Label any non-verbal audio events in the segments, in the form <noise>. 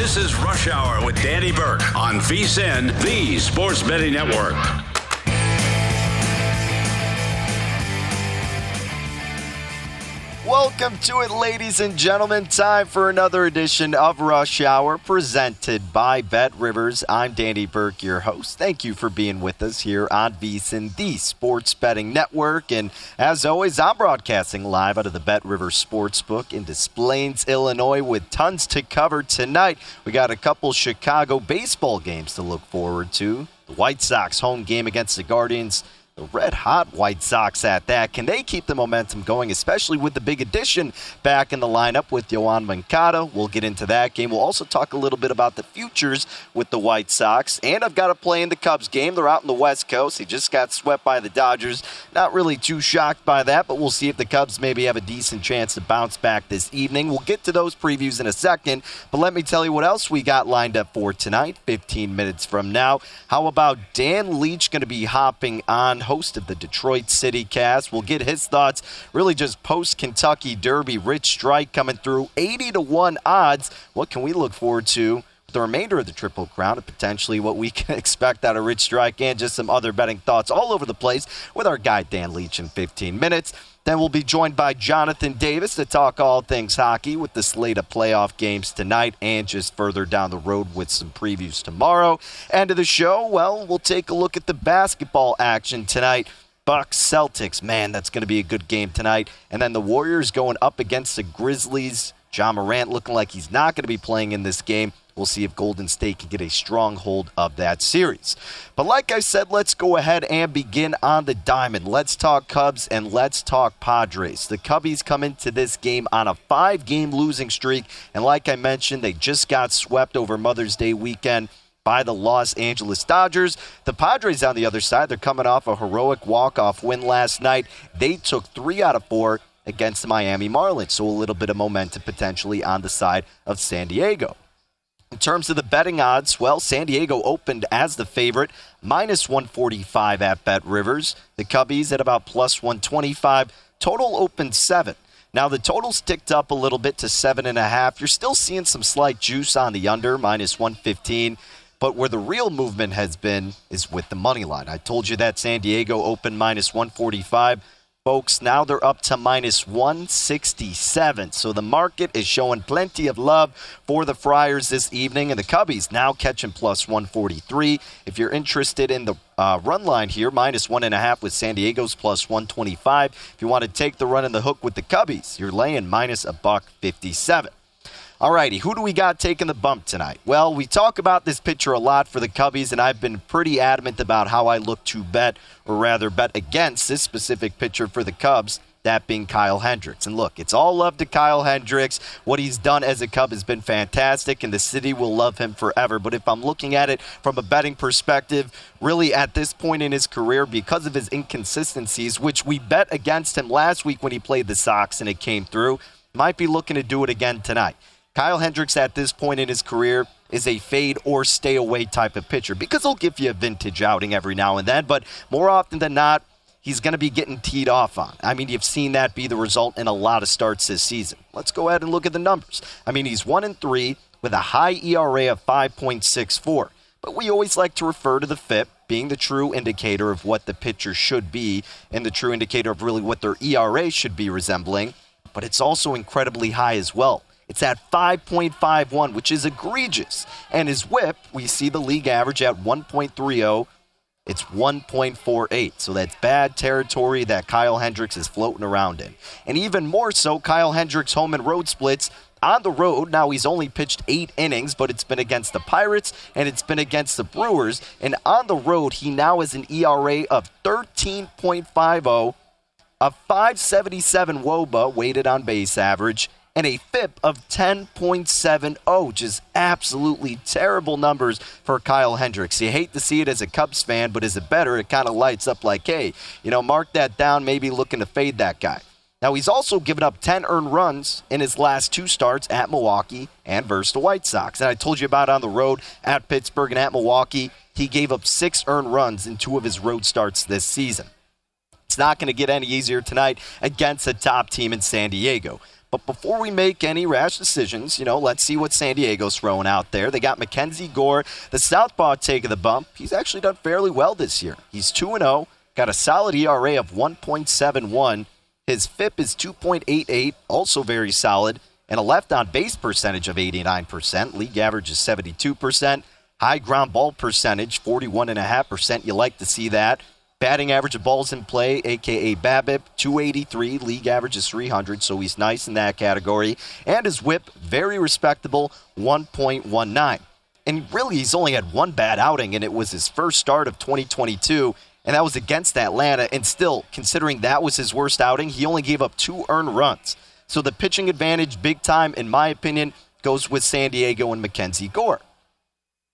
This is Rush Hour with Danny Burke on VSIN, the Sports Betting Network. Welcome to it, ladies and gentlemen. Time for another edition of Rush Hour presented by Bet Rivers. I'm Danny Burke, your host. Thank you for being with us here on VSIN, the Sports Betting Network. And as always, I'm broadcasting live out of the Bet Rivers Sportsbook in Des Plaines, Illinois, with tons to cover tonight. We got a couple Chicago baseball games to look forward to. The White Sox home game against the Guardians the red hot White Sox at that. Can they keep the momentum going, especially with the big addition back in the lineup with Yoan Moncada? We'll get into that game. We'll also talk a little bit about the futures with the White Sox. And I've got a play in the Cubs game. They're out in the West Coast. They just got swept by the Dodgers. Not really too shocked by that, but we'll see if the Cubs maybe have a decent chance to bounce back this evening. We'll get to those previews in a second. But let me tell you what else we got lined up for tonight, 15 minutes from now. How about Dan Leach going to be hopping on? Host of the Detroit City Cast. We'll get his thoughts really just post Kentucky Derby. Rich Strike coming through 80 to 1 odds. What can we look forward to? The remainder of the Triple Crown and potentially what we <laughs> can expect out of Rich Strike and just some other betting thoughts all over the place with our guy Dan Leach in 15 minutes. Then we'll be joined by Jonathan Davis to talk all things hockey with the slate of playoff games tonight and just further down the road with some previews tomorrow. End of the show, well, we'll take a look at the basketball action tonight. Bucks Celtics, man, that's going to be a good game tonight. And then the Warriors going up against the Grizzlies. Ja Morant looking like he's not going to be playing in this game. We'll see if Golden State can get a stronghold of that series. But like I said, let's go ahead and begin on the diamond. Let's talk Cubs and let's talk Padres. The Cubbies come into this game on a five game losing streak. And like I mentioned, they just got swept over Mother's Day weekend by the Los Angeles Dodgers. The Padres on the other side, they're coming off a heroic walk-off win last night. They took three out of four against the Miami Marlins, so a little bit of momentum potentially on the side of San Diego. In terms of the betting odds, well, San Diego opened as the favorite, minus 145 at Bet Rivers. The Cubbies at about plus 125. Total opened seven. Now the total's ticked up a little bit to seven and a half. You're still seeing some slight juice on the under, minus 115. But where the real movement has been is with the money line. I told you that San Diego opened minus 145. Folks, now they're up to minus 167. So the market is showing plenty of love for the Friars this evening, and the Cubbies now catching plus 143. If you're interested in the uh, run line here, minus one and a half with San Diego's plus 125. If you want to take the run in the hook with the Cubbies, you're laying minus a buck 57. Alrighty, who do we got taking the bump tonight? Well, we talk about this pitcher a lot for the Cubbies, and I've been pretty adamant about how I look to bet, or rather bet against this specific pitcher for the Cubs, that being Kyle Hendricks. And look, it's all love to Kyle Hendricks. What he's done as a Cub has been fantastic, and the city will love him forever. But if I'm looking at it from a betting perspective, really at this point in his career, because of his inconsistencies, which we bet against him last week when he played the Sox and it came through, might be looking to do it again tonight. Kyle Hendricks at this point in his career is a fade or stay away type of pitcher because he'll give you a vintage outing every now and then, but more often than not, he's going to be getting teed off on. I mean, you've seen that be the result in a lot of starts this season. Let's go ahead and look at the numbers. I mean, he's 1 and 3 with a high ERA of 5.64. But we always like to refer to the FIP being the true indicator of what the pitcher should be and the true indicator of really what their ERA should be resembling. But it's also incredibly high as well. It's at 5.51, which is egregious. And his whip, we see the league average at 1.30. It's 1.48. So that's bad territory that Kyle Hendricks is floating around in. And even more so, Kyle Hendricks' home and road splits on the road. Now he's only pitched eight innings, but it's been against the Pirates and it's been against the Brewers. And on the road, he now has an ERA of 13.50, a 577 wOBA weighted on base average, and a FIP of 10.70. Just absolutely terrible numbers for Kyle Hendricks. You hate to see it as a Cubs fan, but as a bettor, it kind of lights up like, hey, you know, mark that down, maybe looking to fade that guy. Now, he's also given up 10 earned runs in his last two starts at Milwaukee and versus the White Sox. And I told you about on the road at Pittsburgh and at Milwaukee, he gave up six earned runs in two of his road starts this season. It's not going to get any easier tonight against a top team in San Diego. But before we make any rash decisions, you know, let's see what San Diego's throwing out there. They got Mackenzie Gore, the southpaw taking the bump. He's actually done fairly well this year. He's 2 0, got a solid ERA of 1.71. His FIP is 2.88, also very solid, and a left on base percentage of 89%. League average is 72%. High ground ball percentage, 41.5%. You like to see that. Batting average of balls in play, aka BABIP, 283. League average is 300, so he's nice in that category. And his whip, very respectable, 1.19. And really, he's only had one bad outing, and it was his first start of 2022, and that was against Atlanta. And still, considering that was his worst outing, he only gave up two earned runs. So the pitching advantage, big time, in my opinion, goes with San Diego and Mackenzie Gore.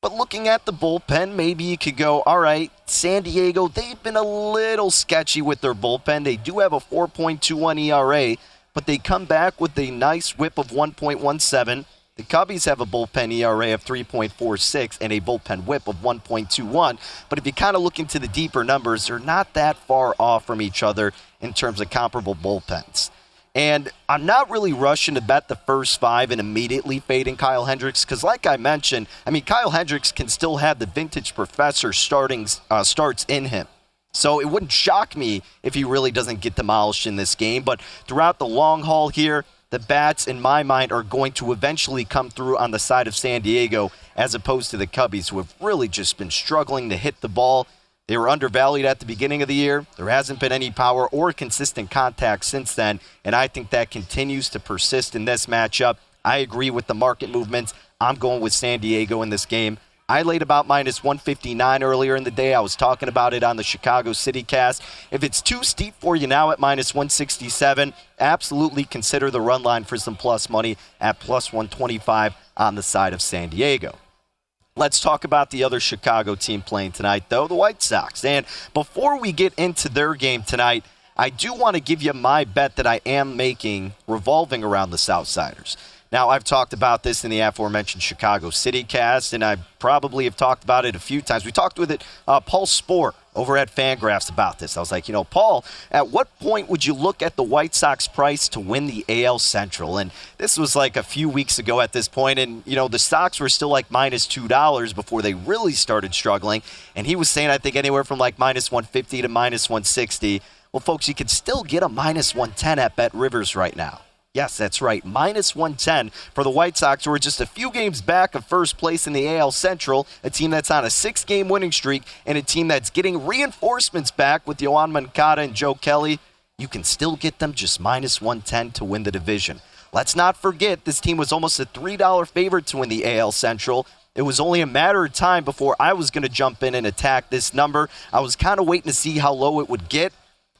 But looking at the bullpen, maybe you could go, all right, San Diego, they've been a little sketchy with their bullpen. They do have a 4.21 ERA, but they come back with a nice whip of 1.17. The Cubbies have a bullpen ERA of 3.46 and a bullpen whip of 1.21. But if you kind of look into the deeper numbers, they're not that far off from each other in terms of comparable bullpens. And I'm not really rushing to bet the first five and immediately fading Kyle Hendricks because, like I mentioned, I mean, Kyle Hendricks can still have the vintage professor starting uh, starts in him. So it wouldn't shock me if he really doesn't get demolished in this game. But throughout the long haul here, the bats, in my mind, are going to eventually come through on the side of San Diego as opposed to the Cubbies, who have really just been struggling to hit the ball they were undervalued at the beginning of the year. There hasn't been any power or consistent contact since then, and I think that continues to persist in this matchup. I agree with the market movements. I'm going with San Diego in this game. I laid about minus 159 earlier in the day. I was talking about it on the Chicago City cast. If it's too steep for you now at minus 167, absolutely consider the run line for some plus money at plus 125 on the side of San Diego. Let's talk about the other Chicago team playing tonight, though, the White Sox. And before we get into their game tonight, I do want to give you my bet that I am making revolving around the Southsiders. Now, I've talked about this in the aforementioned Chicago City cast, and I probably have talked about it a few times. We talked with it, uh, Paul Sporer over at Fangraphs about this. I was like, you know, Paul, at what point would you look at the White Sox price to win the AL Central? And this was like a few weeks ago at this point, and you know, the stocks were still like minus two dollars before they really started struggling. And he was saying, I think anywhere from like minus one fifty to minus one sixty. Well, folks, you can still get a minus 110 at Bet Rivers right now. Yes, that's right. Minus 110 for the White Sox, who are just a few games back of first place in the AL Central, a team that's on a six game winning streak, and a team that's getting reinforcements back with Yoan Moncada and Joe Kelly. You can still get them just minus 110 to win the division. Let's not forget, this team was almost a $3 favorite to win the AL Central. It was only a matter of time before I was going to jump in and attack this number. I was kind of waiting to see how low it would get.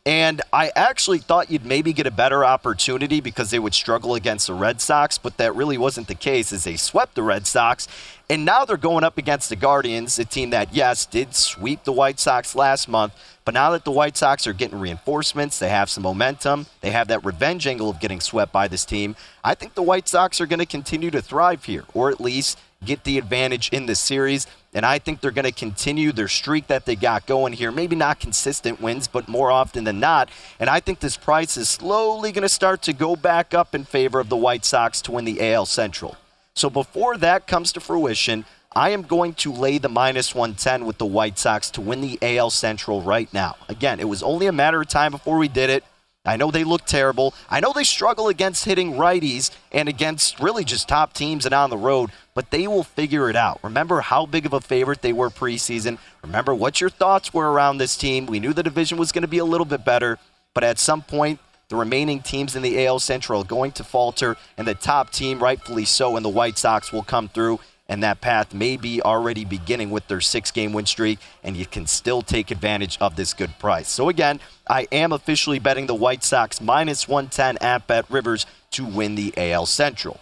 And I actually thought you'd maybe get a better opportunity because they would struggle against the Red Sox, but that really wasn't the case as they swept the Red Sox. And now they're going up against the Guardians, a team that, yes, did sweep the White Sox last month. But now that the White Sox are getting reinforcements, they have some momentum, they have that revenge angle of getting swept by this team. I think the White Sox are going to continue to thrive here, or at least get the advantage in this series. And I think they're going to continue their streak that they got going here. Maybe not consistent wins, but more often than not. And I think this price is slowly going to start to go back up in favor of the White Sox to win the AL Central. So before that comes to fruition, I am going to lay the minus 110 with the White Sox to win the AL Central right now. Again, it was only a matter of time before we did it. I know they look terrible. I know they struggle against hitting righties and against really just top teams and on the road, but they will figure it out. Remember how big of a favorite they were preseason. Remember what your thoughts were around this team. We knew the division was going to be a little bit better, but at some point, the remaining teams in the AL Central are going to falter, and the top team, rightfully so, and the White Sox will come through and that path may be already beginning with their six game win streak, and you can still take advantage of this good price. So, again, I am officially betting the White Sox minus 110 at Bet Rivers to win the AL Central.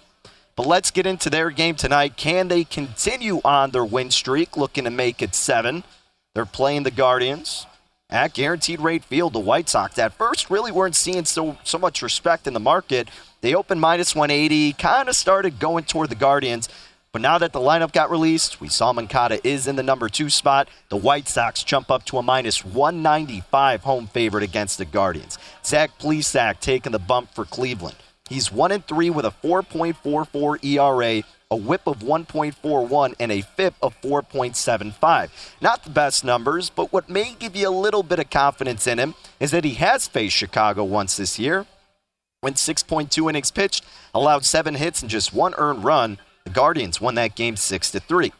But let's get into their game tonight. Can they continue on their win streak, looking to make it seven? They're playing the Guardians at Guaranteed Rate Field. The White Sox at first really weren't seeing so so much respect in the market. They opened minus 180, kind of started going toward the Guardians. But now that the lineup got released, we saw Moncada is in the number two spot. The White Sox jump up to a minus 195 home favorite against the Guardians. Zach Plesac taking the bump for Cleveland. He's 1 and 3 with a 4.44 ERA, a whip of 1.41, and a FIP of 4.75. Not the best numbers, but what may give you a little bit of confidence in him is that he has faced Chicago once this year. Went 6.2 innings pitched, allowed seven hits and just one earned run. The Guardians won that game 6 to 3.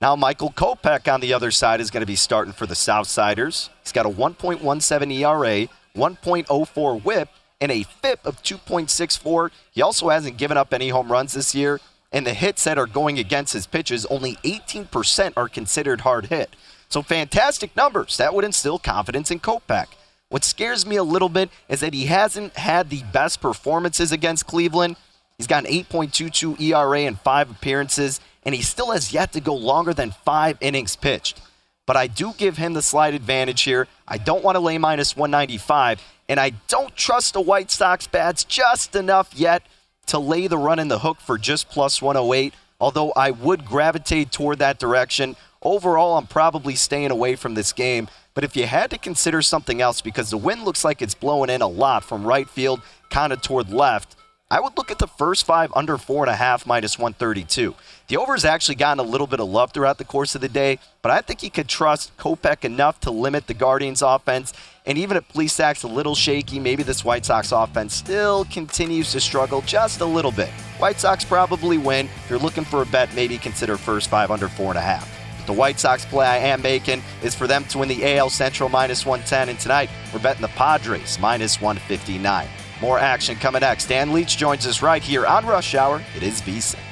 Now Michael Kopech on the other side is going to be starting for the Southsiders. He's got a 1.17 ERA, 1.04 whip, and a FIP of 2.64. He also hasn't given up any home runs this year, and the hits that are going against his pitches, only 18% are considered hard hit. So fantastic numbers. That would instill confidence in Kopech. What scares me a little bit is that he hasn't had the best performances against Cleveland. He's got an 8.22 ERA in five appearances, and he still has yet to go longer than five innings pitched. But I do give him the slight advantage here. I don't want to lay minus 195, and I don't trust the White Sox bats just enough yet to lay the run in the hook for just plus 108, although I would gravitate toward that direction. Overall, I'm probably staying away from this game. But if you had to consider something else, because the wind looks like it's blowing in a lot from right field, kind of toward left, I would look at the first five under four and a half minus 132. The over has actually gotten a little bit of love throughout the course of the day, but I think you could trust Kopech enough to limit the Guardians' offense. And even if Plesac's a little shaky, maybe this White Sox offense still continues to struggle just a little bit. White Sox probably win. If you're looking for a bet, maybe consider first five under four and a half. The White Sox play I am making is for them to win the AL Central minus 110, and tonight we're betting the Padres minus 159. More action coming next. Dan Leach joins us right here on Rush Hour. It is VSIN.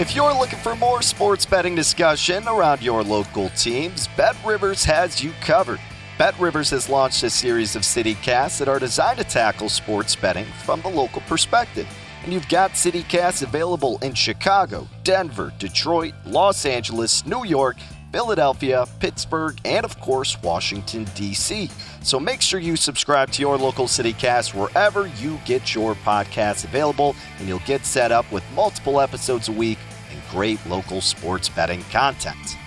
If you're looking for more sports betting discussion around your local teams, Bet Rivers has you covered. Bet Rivers has launched a series of CityCasts that are designed to tackle sports betting from the local perspective. And you've got CityCasts available in Chicago, Denver, Detroit, Los Angeles, New York, Philadelphia, Pittsburgh, and of course, Washington, D.C. So make sure you subscribe to your local CityCast wherever you get your podcasts available, and you'll get set up with multiple episodes a week and great local sports betting content.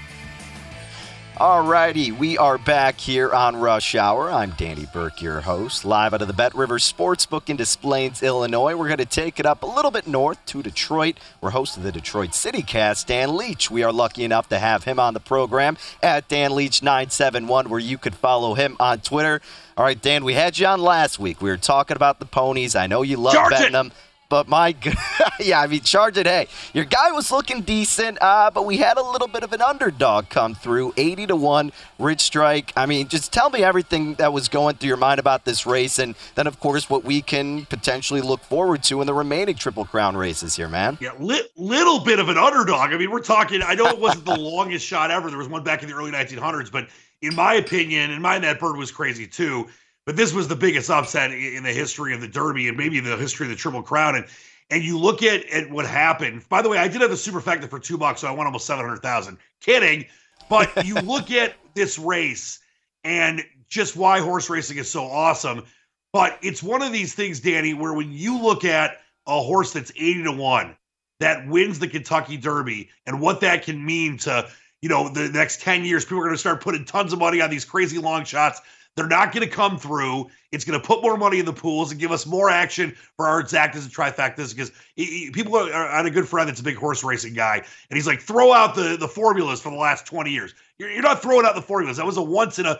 Alrighty, we are back here on Rush Hour. I'm Danny Burke, your host, live out of the Bet River Sportsbook in Des Plaines, Illinois. We're going to take it up a little bit north to Detroit. We're host of the Detroit City Cast, Dan Leach. We are lucky enough to have him on the program at Dan Leach971, where you could follow him on Twitter. All right, Dan, we had you on last week. We were talking about the ponies. I know you love Charge betting it! them. But my, <laughs> yeah, I mean, charge it. Hey, your guy was looking decent, uh, but we had a little bit of an underdog come through, eighty to one, Rich Strike. I mean, just tell me everything that was going through your mind about this race, and then of course what we can potentially look forward to in the remaining Triple Crown races here, man. Yeah, li- little bit of an underdog. I mean, we're talking. I know it wasn't the <laughs> longest shot ever. There was one back in the early 1900s, but in my opinion, and mine that bird was crazy too. But this was the biggest upset in the history of the Derby and maybe the history of the Triple Crown. And and you look at at what happened. By the way, I did have the superfecta for two bucks, so I won almost seven hundred thousand. Kidding, but <laughs> you look at this race and just why horse racing is so awesome. But it's one of these things, Danny, where when you look at a horse that's 80 to 1 that wins the Kentucky Derby and what that can mean to, you know, the next 10 years, people are going to start putting tons of money on these crazy long shots. They're not going to come through. It's going to put more money in the pools and give us more action for our exactas and trifectas because he- he- people are, are on a good friend that's a big horse racing guy. And he's like, throw out the, the formulas for the last 20 years. You're, you're not throwing out the formulas. That was a once in a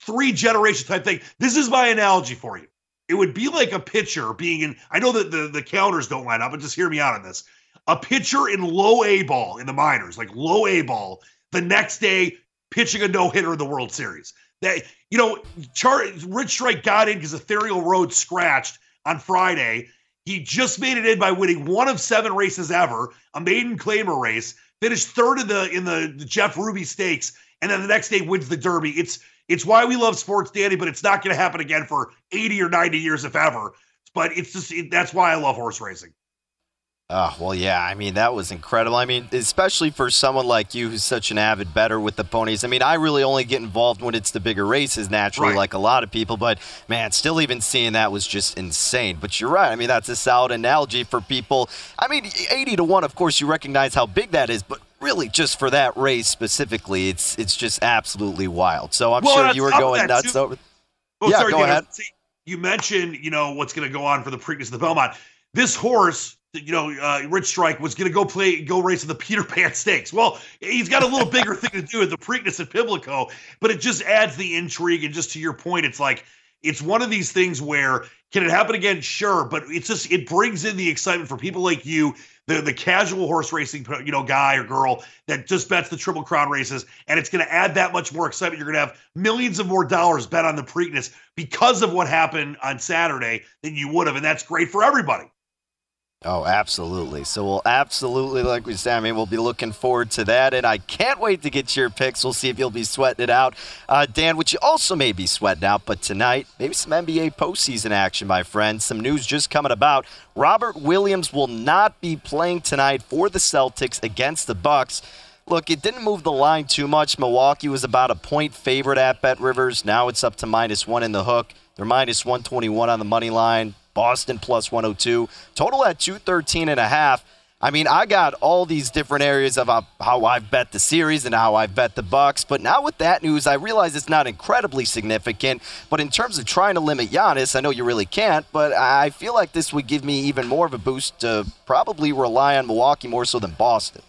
three generation type thing. This is my analogy for you. It would be like a pitcher being in. I know that the the counters don't line up, but just hear me out on this. A pitcher in low A ball in the minors, like low A ball, the next day pitching a no hitter in the World Series. That you know, Char- Rich Strike got in because Ethereal Road scratched on Friday. He just made it in by winning one of seven races ever, a maiden claimer race. Finished third in the in the, the Jeff Ruby Stakes, and then the next day wins the Derby. It's It's why we love sports, Danny, but it's not going to happen again for 80 or 90 years, if ever. But it's just it, that's why I love horse racing. Oh, well, yeah. I mean, that was incredible. I mean, especially for someone like you who's such an avid bettor with the ponies. I mean, I really only get involved when it's the bigger races, naturally, right. like a lot of people. But, man, still even seeing that was just insane. But you're right. I mean, that's a solid analogy for people. I mean, 80 to 1, of course, you recognize how big that is. But really, just for that race specifically, it's it's just absolutely wild. So I'm well, sure you were going nuts too. over. Well, yeah, sorry, go ahead. See, you mentioned, you know, what's going to go on for the Preakness of the Belmont. This horse you know, uh, Rich Strike was going to go play, go race in the <laughs> Peter Pan Stakes. Well, he's got a little bigger thing to do at the Preakness at Pimlico, but it just adds the intrigue. And just to your point, it's like it's one of these things where can it happen again? Sure, but it's just it brings in the excitement for people like you, the the casual horse racing, you know, guy or girl that just bets the Triple Crown races, and it's going to add that much more excitement. You're going to have millions of more dollars bet on the Preakness because of what happened on Saturday than you would have, and that's great for everybody. Oh, absolutely. So we'll absolutely, like we said, I mean, we'll be looking forward to that. And I can't wait to get your picks. We'll see if you'll be sweating it out. Uh, Dan, which you also may be sweating out, but tonight, maybe some NBA postseason action, my friend. Some news just coming about. Robert Williams will not be playing tonight for the Celtics against the Bucks. Look, it didn't move the line too much. Milwaukee was about a point favorite at Bet Rivers. Now it's up to minus one in the hook. They're minus 121 on the money line. Boston plus 102. Total at 213 and a half. I mean, I got all these different areas of uh, how I've bet the series and how I've bet the Bucks, but now with that news, I realize it's not incredibly significant. But in terms of trying to limit Giannis, I know you really can't, but I feel like this would give me even more of a boost to probably rely on Milwaukee more so than Boston.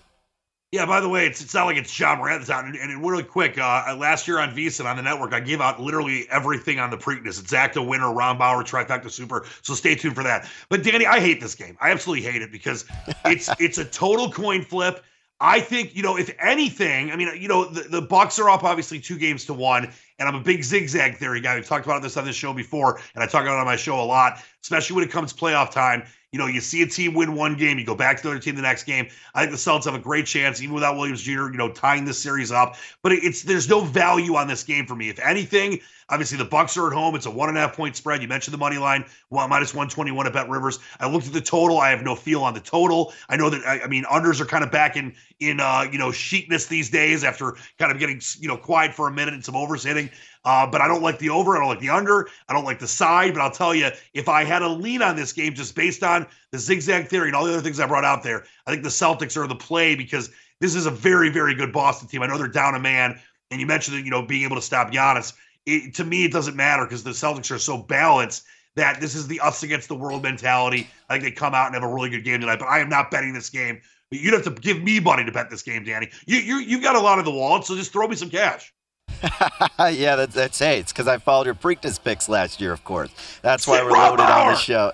Yeah, by the way, it's, it's not like it's Ja Morant that's out. And, and really quick, uh, last year on VSiN on the network, I gave out literally everything on the Preakness. Exacta winner, Rombauer, trifecta super. So stay tuned for that. But Danny, I hate this game. I absolutely hate it because <laughs> it's it's a total coin flip. I think, you know, if anything, I mean, you know, the, the Bucks are up obviously two games to one, and I'm a big zigzag theory guy. We've talked about this on this show before, and I talk about it on my show a lot, especially when it comes playoff time. You know, you see a team win one game, you go back to the other team the next game. I think the Celtics have a great chance, even without Williams Jr., you know, tying this series up. But it's there's no value on this game for me. If anything, obviously the Bucks are at home. It's a one and a half point spread. You mentioned the money line, well, minus 121 at Bet Rivers. I looked at the total. I have no feel on the total. I know that I, I mean unders are kind of back in in uh, you know, sheetness these days after kind of getting you know quiet for a minute and some overs hitting. Uh, but I don't like the over. I don't like the under. I don't like the side. But I'll tell you, if I had a lean on this game just based on the zigzag theory and all the other things I brought out there, I think the Celtics are the play because this is a very, very good Boston team. I know they're down a man. And you mentioned that, you know, being able to stop Giannis. It, to me, it doesn't matter because the Celtics are so balanced that this is the us against the world mentality. I think they come out and have a really good game tonight. But I am not betting this game. You'd have to give me money to bet this game, Danny. You you you've got a lot of the wallet, so just throw me some cash. <laughs> yeah, that's that's hey, it's because I followed your Preakness picks last year, of course. That's why we're loaded on the show.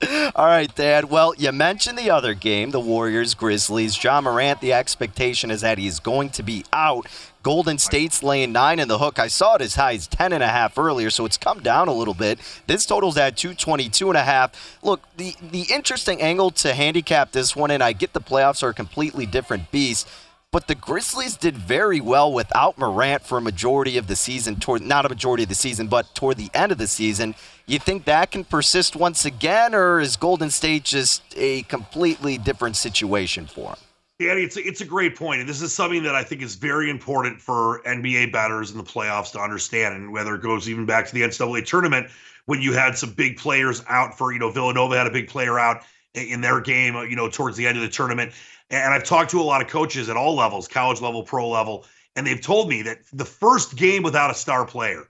<laughs> All right, Dad. Well, you mentioned the other game, the Warriors Grizzlies. Ja Morant, the expectation is that he's going to be out. Golden State's laying nine in the hook. I saw it as high as ten and a half earlier, so it's come down a little bit. This total's at 222 and a half. Look, the the interesting angle to handicap this one, and I get the playoffs are a completely different beast but the Grizzlies did very well without Morant for a majority of the season, toward not a majority of the season, but toward the end of the season. You think that can persist once again, or is Golden State just a completely different situation for them? Danny, it's a, it's a great point, and this is something that I think is very important for NBA batters in the playoffs to understand, and whether it goes even back to the NCAA tournament when you had some big players out for you know Villanova had a big player out in their game, uh, you know, towards the end of the tournament. And I've talked to a lot of coaches at all levels, college level, pro level, and they've told me that the first game without a star player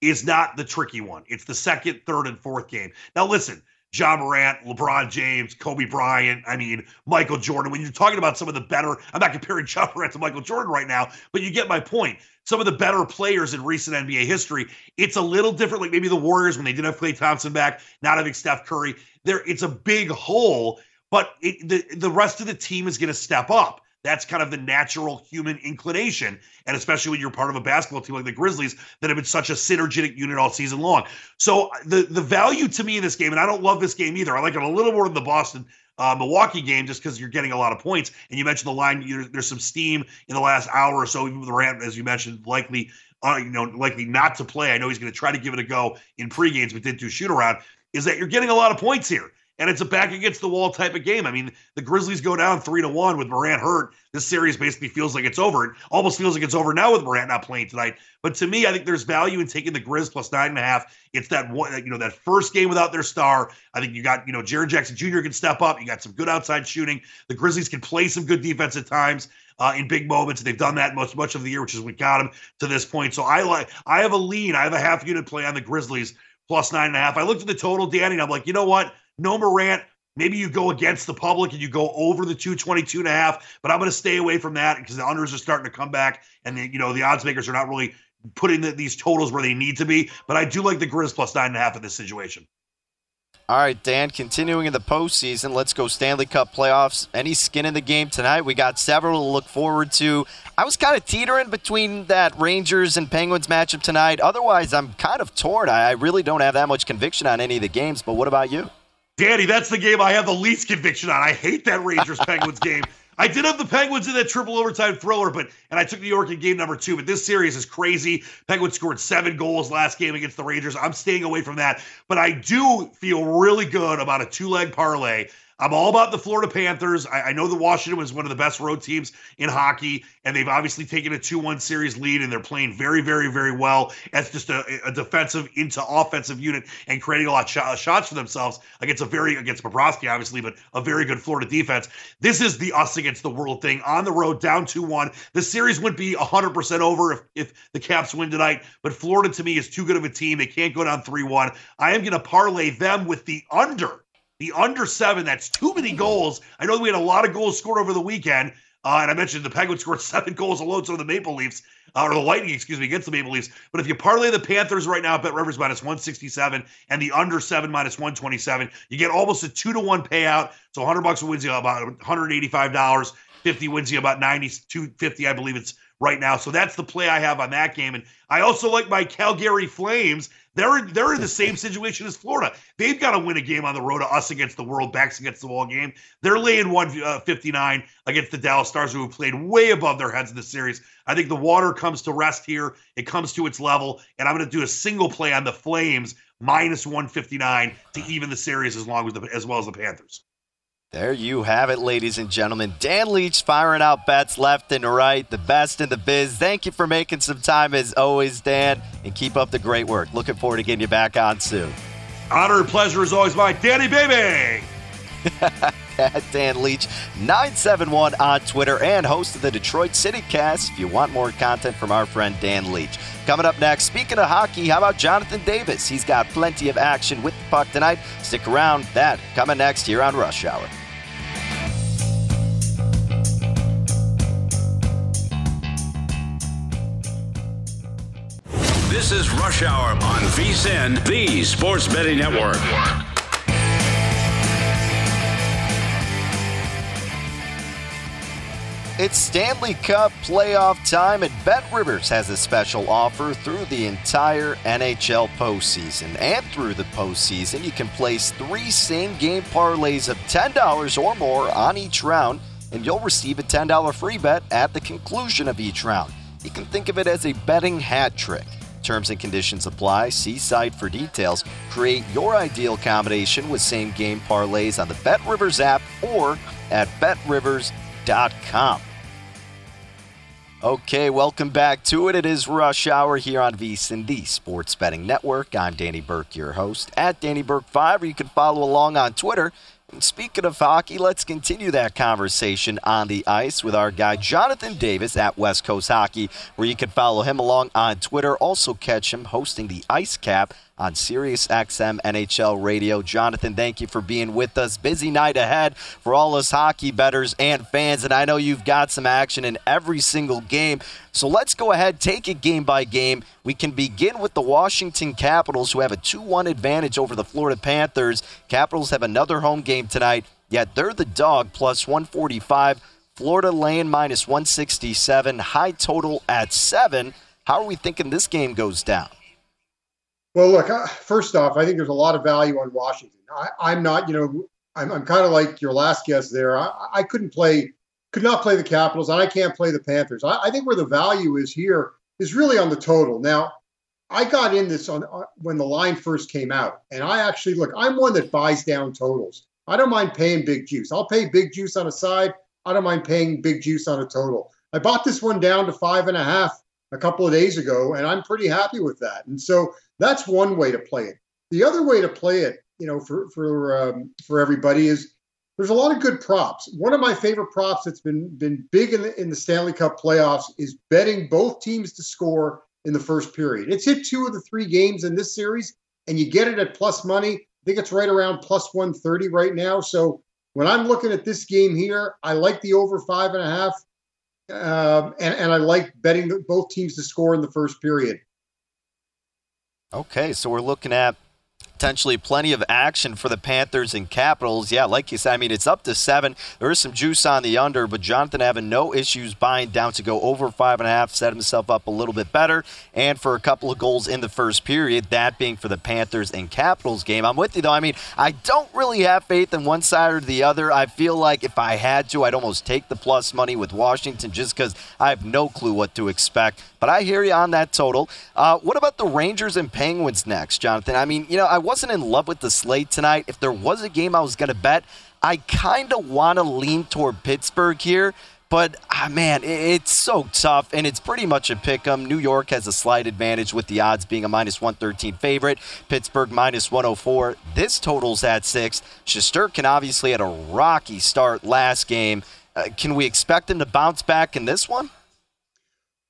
is not the tricky one. It's the second, third, and fourth game. Now, listen, Ja Morant, LeBron James, Kobe Bryant, I mean, Michael Jordan. When you're talking about some of the better, I'm not comparing <laughs> Ja Morant to Michael Jordan right now, but you get my point. Some of the better players in recent NBA history, it's a little different. Like maybe the Warriors when they didn't have Klay Thompson back, not having Steph Curry. There, it's a big hole but it, the the rest of the team is going to step up. That's kind of the natural human inclination, and especially when you're part of a basketball team like the Grizzlies that have been such a synergetic unit all season long. So the the value to me in this game, and I don't love this game either. I like it a little more than the Boston uh, Milwaukee game just because you're getting a lot of points. And you mentioned the line, there's some steam in the last hour or so, even with Durant, as you mentioned, likely uh, you know, likely not to play. I know he's going to try to give it a go in pre-games, but did do shoot around. Is that you're getting a lot of points here and it's a back against the wall type of game. I mean, the Grizzlies go down three to one with Morant hurt. This series basically feels like it's over. It almost feels like it's over now with Morant not playing tonight. But to me, I think there's value in taking the Grizz plus nine and a half. It's that one, you know, that first game without their star. I think you got, you know, Jaren Jackson Jr. can step up. You got some good outside shooting. The Grizzlies can play some good defense at times. Uh, in big moments. They've done that much much of the year, which is what got them to this point. So I like I have a lean. I have a half unit play on the Grizzlies plus nine and a half. I looked at the total, Danny, and I'm like, you know what? No Morant, Maybe you go against the public and you go over the 222 and a half, but I'm going to stay away from that because the unders are starting to come back and the, you know, the odds makers are not really putting the, these totals where they need to be. But I do like the Grizz plus nine and a half in this situation. All right, Dan, continuing in the postseason, let's go Stanley Cup playoffs. Any skin in the game tonight? We got several to look forward to. I was kind of teetering between that Rangers and Penguins matchup tonight. Otherwise, I'm kind of torn. I really don't have that much conviction on any of the games, but what about you? Danny, that's the game I have the least conviction on. I hate that Rangers Penguins <laughs> game. I did have the Penguins in that triple overtime thriller, but and I took New York in game number two. But this series is crazy. Penguins scored seven goals last game against the Rangers. I'm staying away from that. But I do feel really good about a two leg parlay I'm all about the Florida Panthers. I, I, know that Washington was one of the best road teams in hockey, and they've obviously taken a 2 1 series lead, and they're playing very, very, very well as just a, a defensive into offensive unit and creating a lot of sh- shots for themselves against a very, against Bobrovsky, obviously, but a very good Florida defense. This is the us against the world thing on the road, down 2 1. The series wouldn't be 100% over if, if the Caps win tonight, but Florida to me is too good of a team. They can't go down 3 1. I am going to parlay them with the under the under seven, that's too many goals. I know we had a lot of goals scored over the weekend. Uh, and I mentioned the Penguins scored <laughs> seven goals alone, so the Maple Leafs, uh, or the Lightning, excuse me, against the Maple Leafs. But if you parlay the Panthers right now Bet Rivers minus 167 and the under seven minus 127, you get almost a two to one payout. So 100 bucks wins you about $185. 50 wins you about 90, 250, I believe it's right now. So that's the play I have on that game. And I also like my Calgary Flames. They're they're in the <laughs> same situation as Florida. They've got to win a game on the road to us against the world, backs against the wall game. They're laying 159 uh, against the Dallas Stars, who have played way above their heads in the series. I think the water comes to rest here. It comes to its level, and I'm going to do a single play on the Flames minus 159 to even the series as long as the as well as the Panthers. There you have it, ladies and gentlemen. Dan Leach firing out bets left and right, the best in the biz. Thank you for making some time as always, Dan, and keep up the great work. Looking forward to getting you back on soon. Honor and pleasure is always my Danny Baby! <laughs> At Dan Leach, 971 on Twitter, and host of the Detroit City Cast if you want more content from our friend Dan Leach. Coming up next, speaking of hockey, how about Jonathan Davis? He's got plenty of action with the puck tonight. Stick around, that coming next here on Rush Hour. This is Rush Hour on VSIN, the Sports Betting Network. It's Stanley Cup playoff time, and Bet Rivers has a special offer through the entire NHL postseason. And through the postseason, you can place three same game parlays of $10 or more on each round, and you'll receive a $10 free bet at the conclusion of each round. You can think of it as a betting hat trick. Terms and conditions apply. See site for details. Create your ideal combination with same game parlays on the Bet Rivers app or at betrivers.com. Okay, welcome back to it. It is Rush Hour here on VSIN, the Sports Betting Network. I'm Danny Burke, your host, at Danny Burke5, or you can follow along on Twitter. And speaking of hockey, let's continue that conversation on the ice with our guy Jonathan Davis at West Coast Hockey, where you can follow him along on Twitter. Also catch him hosting the Ice Cap on Sirius XM NHL Radio. Jonathan, thank you for being with us. Busy night ahead for all us hockey bettors and fans, and I know you've got some action in every single game. So let's go ahead, take it game by game. We can begin with the Washington Capitals, who have a 2 1 advantage over the Florida Panthers. Capitals have another home game tonight, yet they're the dog, plus 145. Florida laying minus 167, high total at 7. How are we thinking this game goes down? Well, look, first off, I think there's a lot of value on Washington. I, am not, you know, I'm, I'm kind of like your last guest there. I, I, couldn't play, could not play the Capitals, and I can't play the Panthers. I, I, think where the value is here is really on the total. Now, I got in this on uh, when the line first came out, and I actually look. I'm one that buys down totals. I don't mind paying big juice. I'll pay big juice on a side. I don't mind paying big juice on a total. I bought this one down to five and a half a couple of days ago, and I'm pretty happy with that. And so that's one way to play it. The other way to play it, you know, for for um, for everybody is there's a lot of good props. One of my favorite props that's been been big in the, in the Stanley Cup playoffs is betting both teams to score in the first period. It's hit two of the three games in this series, and you get it at plus money. I think it's right around plus 130 right now. So when I'm looking at this game here, I like the over five and a half, um, and, and I like betting both teams to score in the first period. Okay, so we're looking at potentially plenty of action for the Panthers and Capitals. Yeah, like you said, I mean, it's up to seven. There is some juice on the under, but Jonathan having no issues buying down to go over five and a half, set himself up a little bit better, and for a couple of goals in the first period, that being for the Panthers and Capitals game. I'm with you, though. I mean, I don't really have faith in one side or the other. I feel like if I had to, I'd almost take the plus money with Washington just because I have no clue what to expect. But I hear you on that total. Uh, what about the Rangers and Penguins next, Jonathan? I mean, you know, I wasn't in love with the slate tonight. If there was a game I was going to bet, I kind of want to lean toward Pittsburgh here. But ah, man, it's so tough, and it's pretty much a pick 'em. New York has a slight advantage with the odds being a minus 113 favorite. Pittsburgh minus 104. This total's at six. Shesterkin obviously had a rocky start last game. Uh, can we expect him to bounce back in this one?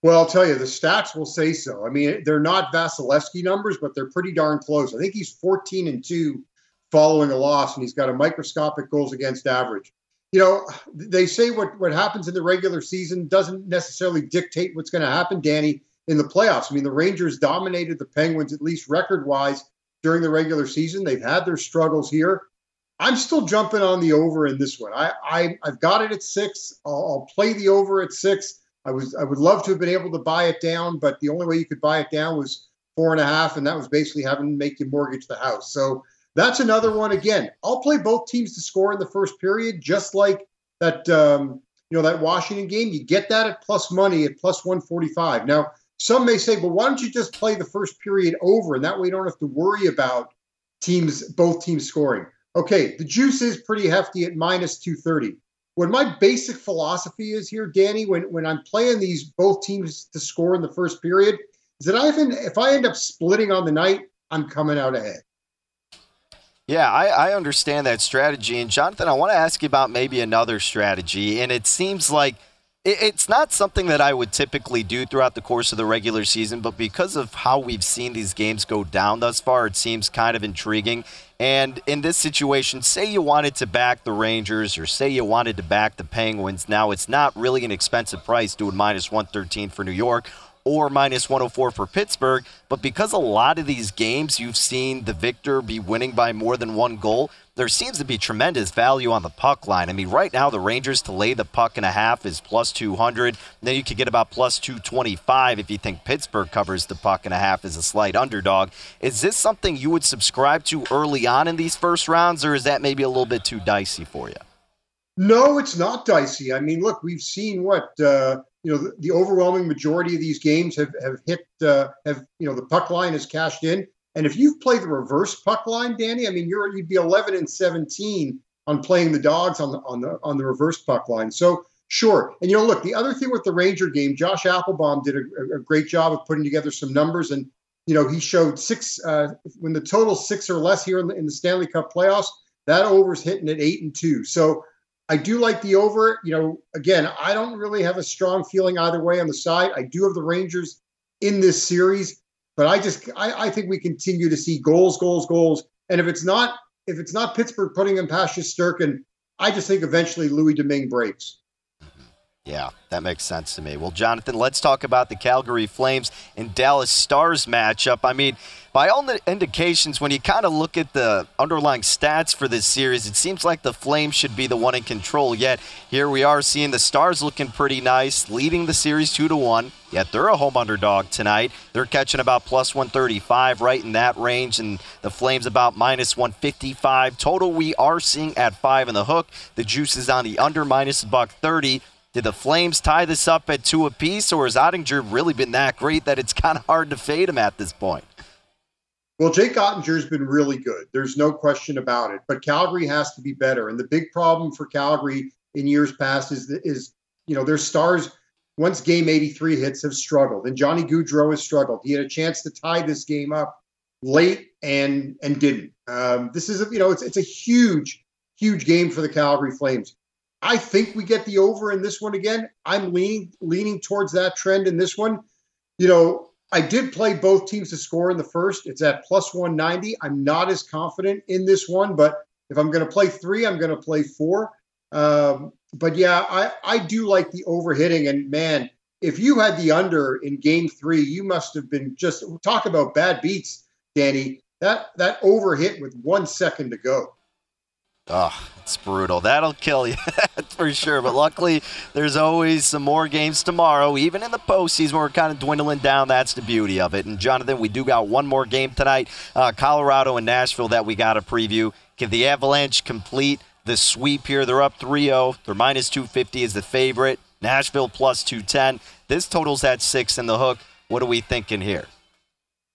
Well, I'll tell you, the stats will say so. I mean, they're not Vasilevskiy numbers, but they're pretty darn close. I think he's 14 and 2 following a loss, and he's got a microscopic goals against average. You know, they say what, what happens in the regular season doesn't necessarily dictate what's going to happen, Danny, in the playoffs. I mean, the Rangers dominated the Penguins, at least record wise, during the regular season. They've had their struggles here. I'm still jumping on the over in this one. I, I, I've got it at six. I'll play the over at six. I was I would love to have been able to buy it down, but the only way you could buy it down was four and a half, and that was basically having to make you mortgage the house. So that's another one. Again, I'll play both teams to score in the first period, just like that. Um, you know that Washington game. You get that at plus money at plus one forty five. Now some may say, well, why don't you just play the first period over, and that way you don't have to worry about teams both teams scoring. Okay, the juice is pretty hefty at minus two thirty what my basic philosophy is here, Danny, when when I'm playing these both teams to score in the first period, is that I even if I end up splitting on the night, I'm coming out ahead. Yeah, I, I understand that strategy. And Jonathan, I want to ask you about maybe another strategy. And it seems like it's not something that I would typically do throughout the course of the regular season, but because of how we've seen these games go down thus far, it seems kind of intriguing. And in this situation, say you wanted to back the Rangers or say you wanted to back the Penguins. Now, it's not really an expensive price doing minus 113 for New York or minus 104 for Pittsburgh. But because a lot of these games you've seen the victor be winning by more than one goal, there seems to be tremendous value on the puck line. I mean, right now, the Rangers to lay the puck and a half is plus 200. Then you could get about plus 225 if you think Pittsburgh covers the puck and a half as a slight underdog. Is this something you would subscribe to early on in these first rounds, or is that maybe a little bit too dicey for you? No, it's not dicey. I mean, look, we've seen what uh, you know, the, the, overwhelming majority of these games have have hit uh, have you know the puck line is cashed in. And if you've played the reverse puck line, Danny, I mean, you're you'd be 11 and 17 on playing the dogs on the on the on the reverse puck line. So sure. And you know, look, the other thing with the Ranger game, Josh Appelbaum did a, a great job of putting together some numbers, and you know, he showed six uh, when the total six or less here in the, in the Stanley Cup playoffs. That over's hitting at eight and two. So I do like the over. You know, again, I don't really have a strong feeling either way on the side. I do have the Rangers in this series, but I just I, I think we continue to see goals, goals, goals. And if it's not if it's not Pittsburgh putting him past Shesterkin, I just think eventually Louis Domingue breaks. Yeah, that makes sense to me. Well, Jonathan, let's talk about the Calgary Flames and Dallas Stars matchup. I mean, by all the indications, when you kind of look at the underlying stats for this series, it seems like the Flames should be the one in control. Yet here we are seeing the Stars looking pretty nice, leading the series two to one. Yet they're a home underdog tonight. They're catching about plus 135, right in that range, and the Flames about minus 155. Total we are seeing at five in the hook. The juice is on the under minus buck 30. Did the Flames tie this up at two apiece, or has Oettinger really been that great that it's kind of hard to fade him at this point? Well, Jake Oettinger's been really good. There's no question about it. But Calgary has to be better. And the big problem for Calgary in years past is is you know their stars once game 83 hits have struggled and Johnny Gaudreau has struggled. He had a chance to tie this game up late and and didn't. Um, this is a, you know it's it's a huge huge game for the Calgary Flames. I think we get the over in this one again. I'm leaning leaning towards that trend in this one. You know, I did play both teams to score in the first. It's at plus 190. I'm not as confident in this one, but if I'm going to play three, I'm going to play four. Um, but yeah, I, I do like the over hitting. And man, if you had the under in game three, you must have been just talk about bad beats, Danny. That that over hit with one second to go. Oh, it's brutal. That'll kill you, <laughs> for sure. But luckily, there's always some more games tomorrow, even in the postseason. We're kind of dwindling down. That's the beauty of it. And Jonathan, we do got one more game tonight, uh, Colorado and Nashville, that we got to preview. Can the Avalanche complete the sweep here. They're up 3 0. They're minus 250 is the favorite. Nashville plus 210. This total's at six in the hook. What are we thinking here?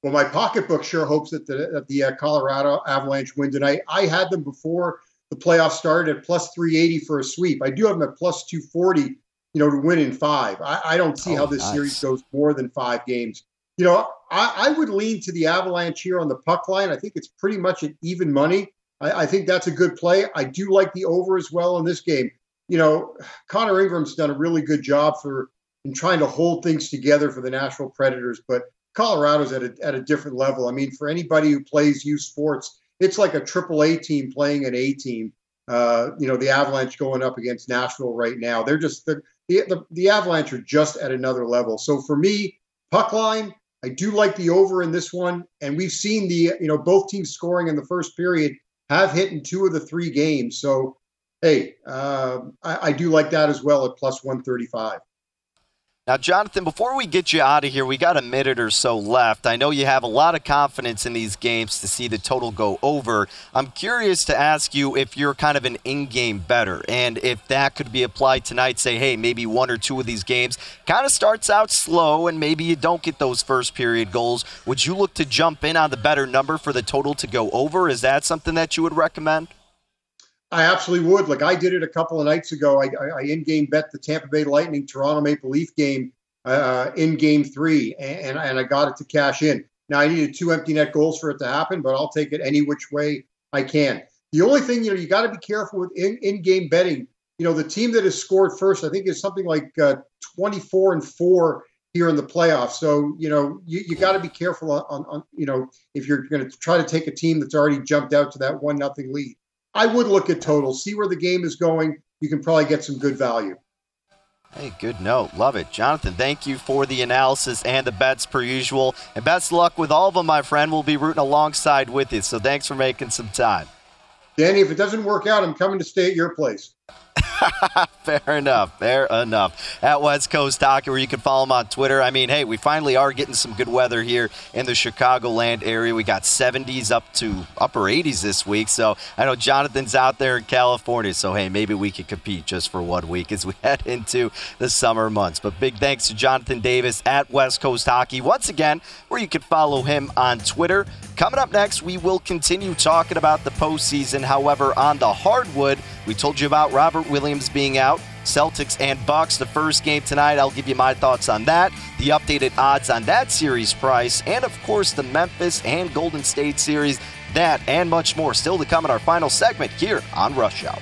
Well, my pocketbook sure hopes that the, that the uh, Colorado Avalanche win tonight. I had them before the playoffs started at plus 380 for a sweep. I do have them at plus 240, you know, to win in five. I, I don't see oh, how this nice. series goes more than five games. You know, I, I would lean to the Avalanche here on the puck line. I think it's pretty much an even money. I, I think that's a good play. I do like the over as well in this game. You know, Connor Ingram's done a really good job for in trying to hold things together for the Nashville Predators, but Colorado's at a, at a different level. I mean, for anybody who plays youth sports, it's like a triple A team playing an A team. Uh, you know, the Avalanche going up against Nashville right now. They're just the, the the Avalanche are just at another level. So for me, puck line, I do like the over in this one, and we've seen the you know both teams scoring in the first period have hit in two of the three games. So, hey, uh, I, I do like that as well at plus 135. Now, Jonathan, before we get you out of here, we got a minute or so left. I know you have a lot of confidence in these games to see the total go over. I'm curious to ask you if you're kind of an in game bettor and if that could be applied tonight. Say, hey, maybe one or two of these games kind of starts out slow and maybe you don't get those first period goals. Would you look to jump in on the better number for the total to go over? Is that something that you would recommend? I absolutely would. Like I did it a couple of nights ago. I, I, I in-game bet the Tampa Bay Lightning Toronto Maple Leaf game uh, in Game Three, and, and I got it to cash in. Now I needed two empty net goals for it to happen, but I'll take it any which way I can. The only thing you know you got to be careful with in, in-game betting. You know the team that has scored first, I think, is something like uh, 24 and four here in the playoffs. So you know you, you got to be careful on, on you know if you're going to try to take a team that's already jumped out to that one nothing lead. I would look at totals, see where the game is going. You can probably get some good value. Hey, good note. Love it. Jonathan, thank you for the analysis and the bets per usual. And best luck with all of them, my friend. We'll be rooting alongside with you. So thanks for making some time. Danny, if it doesn't work out, I'm coming to stay at your place. <laughs> fair enough. Fair enough. At West Coast Hockey, where you can follow him on Twitter. I mean, hey, we finally are getting some good weather here in the Chicagoland area. We got 70s up to upper 80s this week. So I know Jonathan's out there in California. So, hey, maybe we could compete just for one week as we <laughs> head into the summer months. But big thanks to Jonathan Davis at West Coast Hockey once again, where you can follow him on Twitter. Coming up next, we will continue talking about the postseason. However, on the hardwood, we told you about Robert Williams being out. Celtics and Bucks, the first game tonight. I'll give you my thoughts on that, the updated odds on that series price, and of course the Memphis and Golden State series. That and much more still to come in our final segment here on Rush Hour.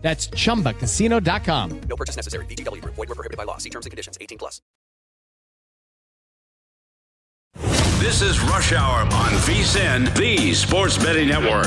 That's chumbacasino.com. No purchase necessary. VGW Group. Void were prohibited by law. See terms and conditions. 18 plus. This is Rush Hour on VSIN, the Sports Betting Network.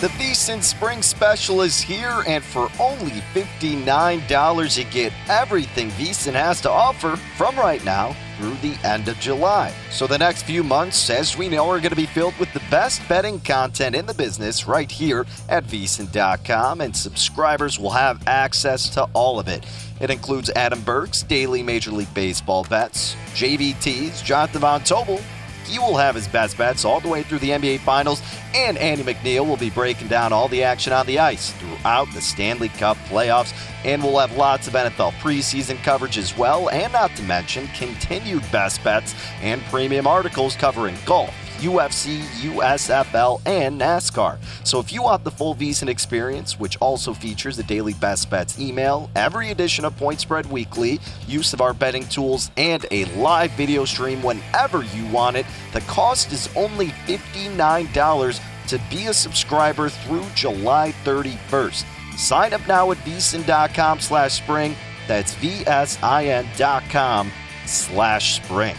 The VSIN Spring Special is here, and for only $59, you get everything VSIN has to offer from right now through the end of July. So the next few months, as we know, are going to be filled with the best betting content in the business right here at VSIN.com, and subscribers will have access to all of it. It includes Adam Burke's daily Major League Baseball bets, JVT's Jonathan Von Tobel. He will have his best bets all the way through the NBA Finals, and Andy McNeil will be breaking down all the action on the ice throughout the Stanley Cup playoffs. And we'll have lots of NFL preseason coverage as well, and not to mention continued best bets and premium articles covering golf. UFC, USFL, and NASCAR. So if you want the full VSIN experience, which also features the daily best bets email, every edition of Point Spread Weekly, use of our betting tools, and a live video stream whenever you want it, the cost is only $59 to be a subscriber through July 31st. Sign up now at vsin.com slash spring. That's V-S-I-N dot com slash spring.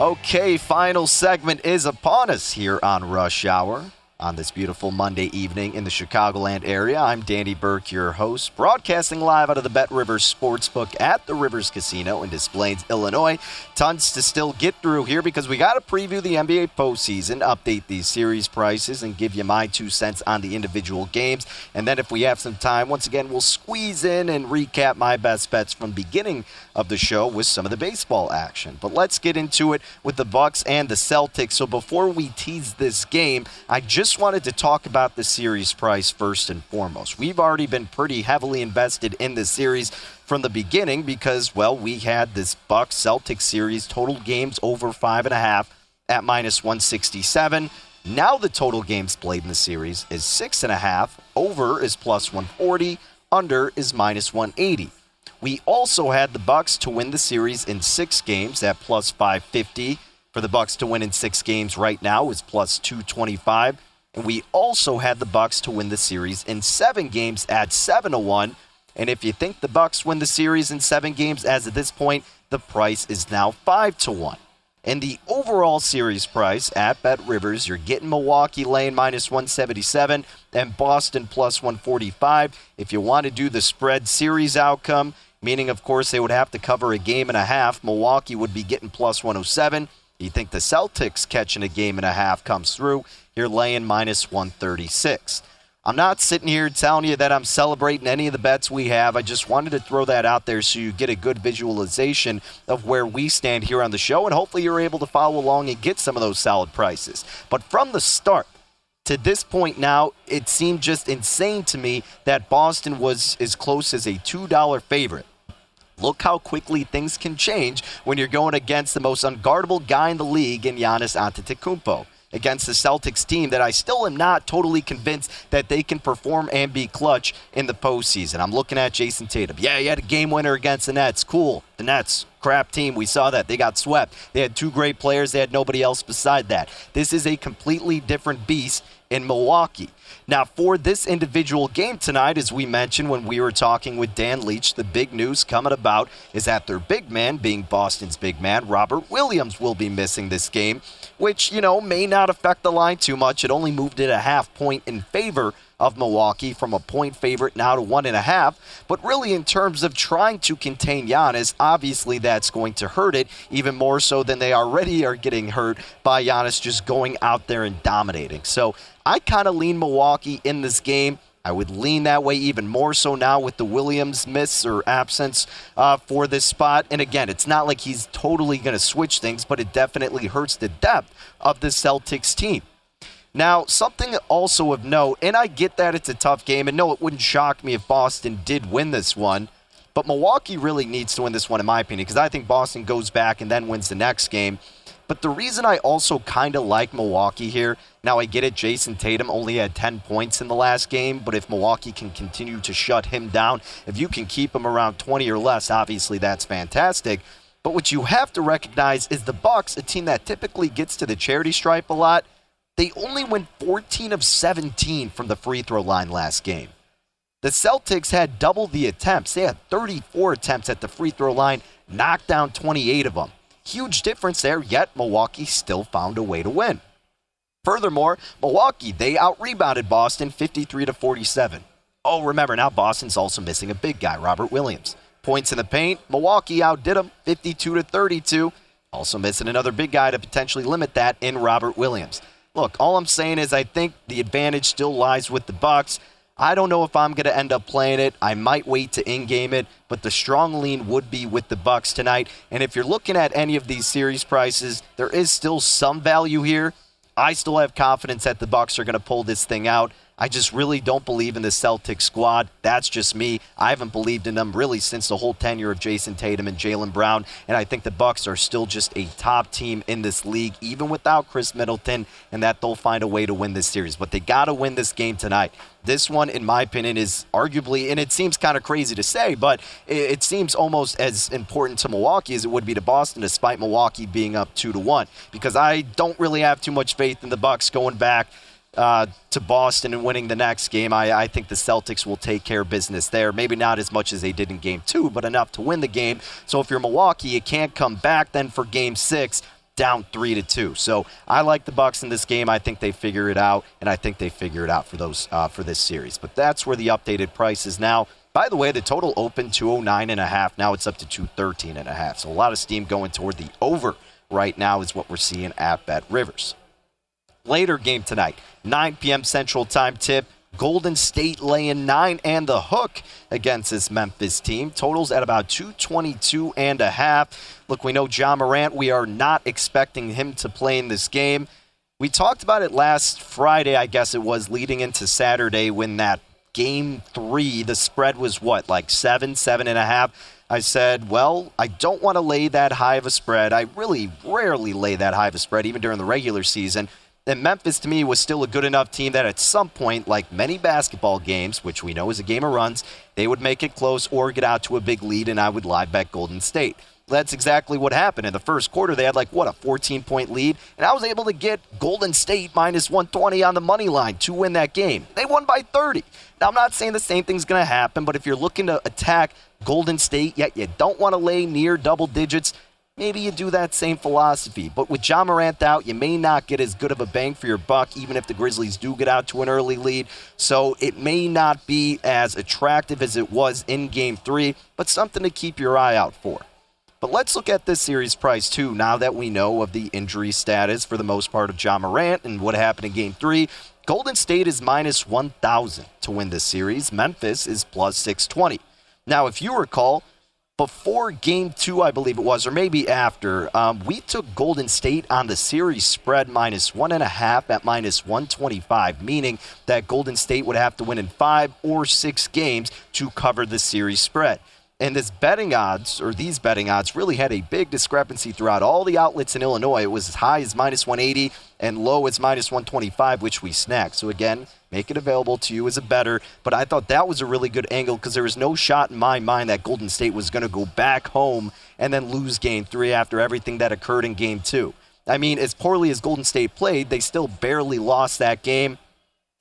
Okay, final segment is upon us here on Rush Hour on this beautiful Monday evening in the Chicagoland area. I'm Danny Burke, your host, broadcasting live out of the Bet Rivers Sportsbook at the Rivers Casino in Des Plaines, Illinois. Tons to still get through here because we got to preview the NBA postseason, update these series prices, and give you my two cents on the individual games. And then, if we have some time, once again, we'll squeeze in and recap my best bets from beginning of the show with some of the baseball action. But let's get into it with the Bucks and the Celtics. So before we tease this game, I just wanted to talk about the series price first and foremost. We've already been pretty heavily invested in this series from the beginning because, well, we had this Bucks Celtics series total games over five and a half at minus 167. Now the total games played in the series is six and a half. Over is plus 140. Under is minus 180. We also had the Bucks to win the series in six games at plus 550. For the Bucks to win in six games right now is plus 225. And we also had the Bucks to win the series in seven games at seven to one. And if you think the Bucks win the series in seven games as at this point, the price is now five to one. And the overall series price at Bet Rivers, you're getting Milwaukee Lane minus 177 and Boston plus 145. If you want to do the spread series outcome, meaning, of course, they would have to cover a game and a half, Milwaukee would be getting plus 107. You think the Celtics catching a game and a half comes through, you're laying minus 136. I'm not sitting here telling you that I'm celebrating any of the bets we have. I just wanted to throw that out there so you get a good visualization of where we stand here on the show, and hopefully you're able to follow along and get some of those solid prices. But from the start, to this point now, it seemed just insane to me that Boston was as close as a $2 favorite. Look how quickly things can change when you're going against the most unguardable guy in the league in Giannis Antetokounmpo. against the Celtics team that I still am not totally convinced that they can perform and be clutch in the postseason. I'm looking at Jayson Tatum. Yeah, he had a game winner against the Nets. Cool. The Nets, crap team. We saw that. They got swept. They had two great players. They had nobody else beside that. This is a completely different beast in Milwaukee. Now, for this individual game tonight, as we mentioned when we were talking with Dan Leach, the big news coming about is that their big man, being Boston's big man, Robert Williams, will be missing this game, which, you know, may not affect the line too much. It only moved it a half point in favor of Milwaukee from a point favorite now to one and a half. But really, in terms of trying to contain Giannis, obviously that's going to hurt it even more so than they already are getting hurt by Giannis just going out there and dominating. So I kind of lean Milwaukee in this game. I would lean that way even more so now with the Williams miss or absence uh, for this spot. And again, it's not like he's totally going to switch things, but it definitely hurts the depth of the Celtics team. Now, something also of note, and I get that it's a tough game, and no, it wouldn't shock me if Boston did win this one, but Milwaukee really needs to win this one, in my opinion, because I think Boston goes back and then wins the next game. But the reason I also kind of like Milwaukee here, now I get it, Jayson Tatum only had 10 points in the last game, but if Milwaukee can continue to shut him down, if you can keep him around 20 or less, obviously that's fantastic. But what you have to recognize is the Bucks, a team that typically gets to the charity stripe a lot, they only went 14 of 17 from the free throw line last game. The Celtics had double the attempts. They had 34 attempts at the free throw line, knocked down 28 of them. Huge difference there, yet Milwaukee still found a way to win. Furthermore, Milwaukee, they out rebounded Boston 53 to 47. Oh, remember, now Boston's also missing a big guy, Robert Williams. Points in the paint, Milwaukee outdid them 52 to 32. Also missing another big guy to potentially limit that in Robert Williams. Look, all I'm saying is I think the advantage still lies with the Bucks. I don't know if I'm going to end up playing it. I might wait to in-game it, but the strong lean would be with the Bucks tonight. And if you're looking at any of these series prices, there is still some value here. I still have confidence that the Bucks are going to pull this thing out. I just really don't believe in the Celtics squad. That's just me. I haven't believed in them really since the whole tenure of Jayson Tatum and Jaylen Brown, and I think the Bucks are still just a top team in this league, even without Khris Middleton, and that they'll find a way to win this series. But they got to win this game tonight. This one, in my opinion, is arguably, and it seems kind of crazy to say, but it, seems almost as important to Milwaukee as it would be to Boston, despite Milwaukee being up two to one. Because I don't really have too much faith in the Bucks going back uh, to Boston and winning the next game. I, I, think the Celtics will take care of business there. Maybe not as much as they did in game two, but enough to win the game. So if you're Milwaukee, you can't come back then for game six down three to two. So I like the Bucks in this game. I think they figure it out, and I think they figure it out for those uh, for this series. But that's where the updated price is now. By the way, the total opened 209 and a half. Now it's up to 213 and a half. So a lot of steam going toward the over right now is what we're seeing at Bet Rivers. Later game tonight, 9 p.m. Central Time tip. Golden State laying nine and the hook against this Memphis team. Totals at about 222 and a half. Look, we know Ja Morant. We are not expecting him to play in this game. We talked about it last Friday, I guess it was, leading into Saturday when that game three, the spread was what, like seven, seven and a half. I said, well, I don't want to lay that high of a spread. I really rarely lay that high of a spread, even during the regular season. And Memphis to me was still a good enough team that at some point, like many basketball games, which we know is a game of runs, they would make it close or get out to a big lead, and I would live bet Golden State. That's exactly what happened. In the first quarter, they had like, what, a 14 point lead? And I was able to get Golden State minus 120 on the money line to win that game. They won by 30. Now, I'm not saying the same thing's going to happen, but if you're looking to attack Golden State, yet you don't want to lay near double digits, maybe you do that same philosophy. But with Ja Morant out, you may not get as good of a bang for your buck, even if the Grizzlies do get out to an early lead. So it may not be as attractive as it was in game three, but something to keep your eye out for. But let's look at this series price too, now that we know of the injury status for the most part of Ja Morant and what happened in game three. Golden State is minus 1,000 to win this series. Memphis is plus 620. Now, if you recall, before game two, I believe it was, or maybe after, um, we took Golden State on the series spread minus one and a half at minus 125, meaning that Golden State would have to win in five or six games to cover the series spread. And this betting odds, or these betting odds, really had a big discrepancy throughout all the outlets in Illinois. It was as high as minus 180 and low as minus 125, which we snagged. So again, make it available to you as a bettor. But I thought that was a really good angle because there was no shot in my mind that Golden State was going to go back home and then lose game three after everything that occurred in game two. I mean, as poorly as Golden State played, they still barely lost that game.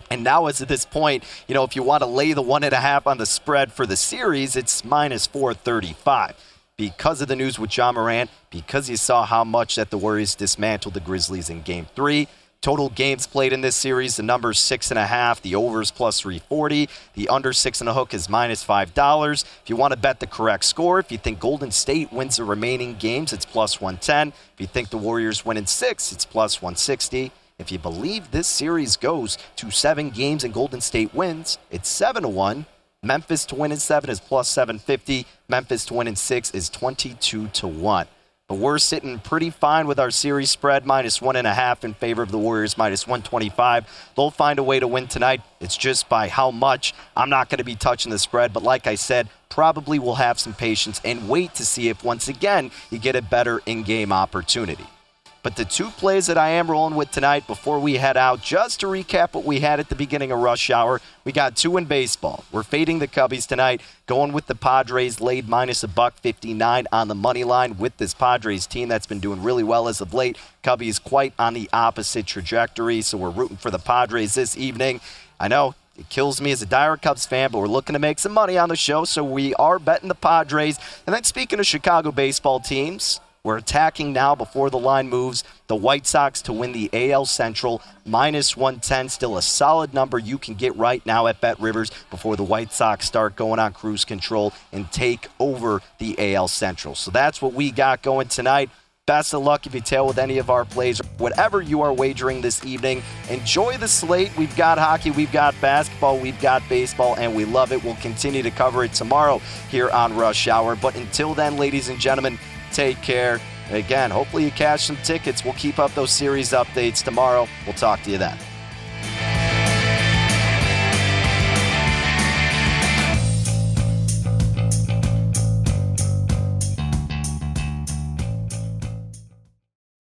And now, as at this point, you know, if you want to lay the one and a half on the spread for the series, it's minus 435. Because of the news with Ja Morant, because you saw how much that the Warriors dismantled the Grizzlies in game three. Total games played in this series, the number's six and a half, the overs plus 340, the under six and a hook is minus five dollars. If you want to bet the correct score, if you think Golden State wins the remaining games, it's plus 110. If you think the Warriors win in six, it's plus 160. If you believe this series goes to seven games and Golden State wins, it's seven to one. Memphis to win in seven is plus 750. Memphis to win in six is 22 to one. But we're sitting pretty fine with our series spread minus one and a half in favor of the Warriors minus 125. They'll find a way to win tonight. It's just by how much. I'm not going to be touching the spread, but like I said, probably will have some patience and wait to see if once again you get a better in game opportunity. But the two plays that I am rolling with tonight before we head out, just to recap what we had at the beginning of rush hour, we got two in baseball. We're fading the Cubbies tonight, going with the Padres laid minus a buck 59 on the money line with this Padres team that's been doing really well as of late. Cubbies quite on the opposite trajectory, so we're rooting for the Padres this evening. I know it kills me as a dire Cubs fan, but we're looking to make some money on the show, so we are betting the Padres. And then speaking of Chicago baseball teams, we're attacking now before the line moves. The White Sox to win the AL Central, minus 110. Still a solid number you can get right now at Bet Rivers before the White Sox start going on cruise control and take over the AL Central. So that's what we got going tonight. Best of luck if you tail with any of our plays, whatever you are wagering this evening. Enjoy the slate. We've got hockey, we've got basketball, we've got baseball, and we love it. We'll continue to cover it tomorrow here on Rush Hour. But until then, ladies and gentlemen, Take care. Again, hopefully you cash some tickets. We'll keep up those series updates tomorrow. We'll talk to you then.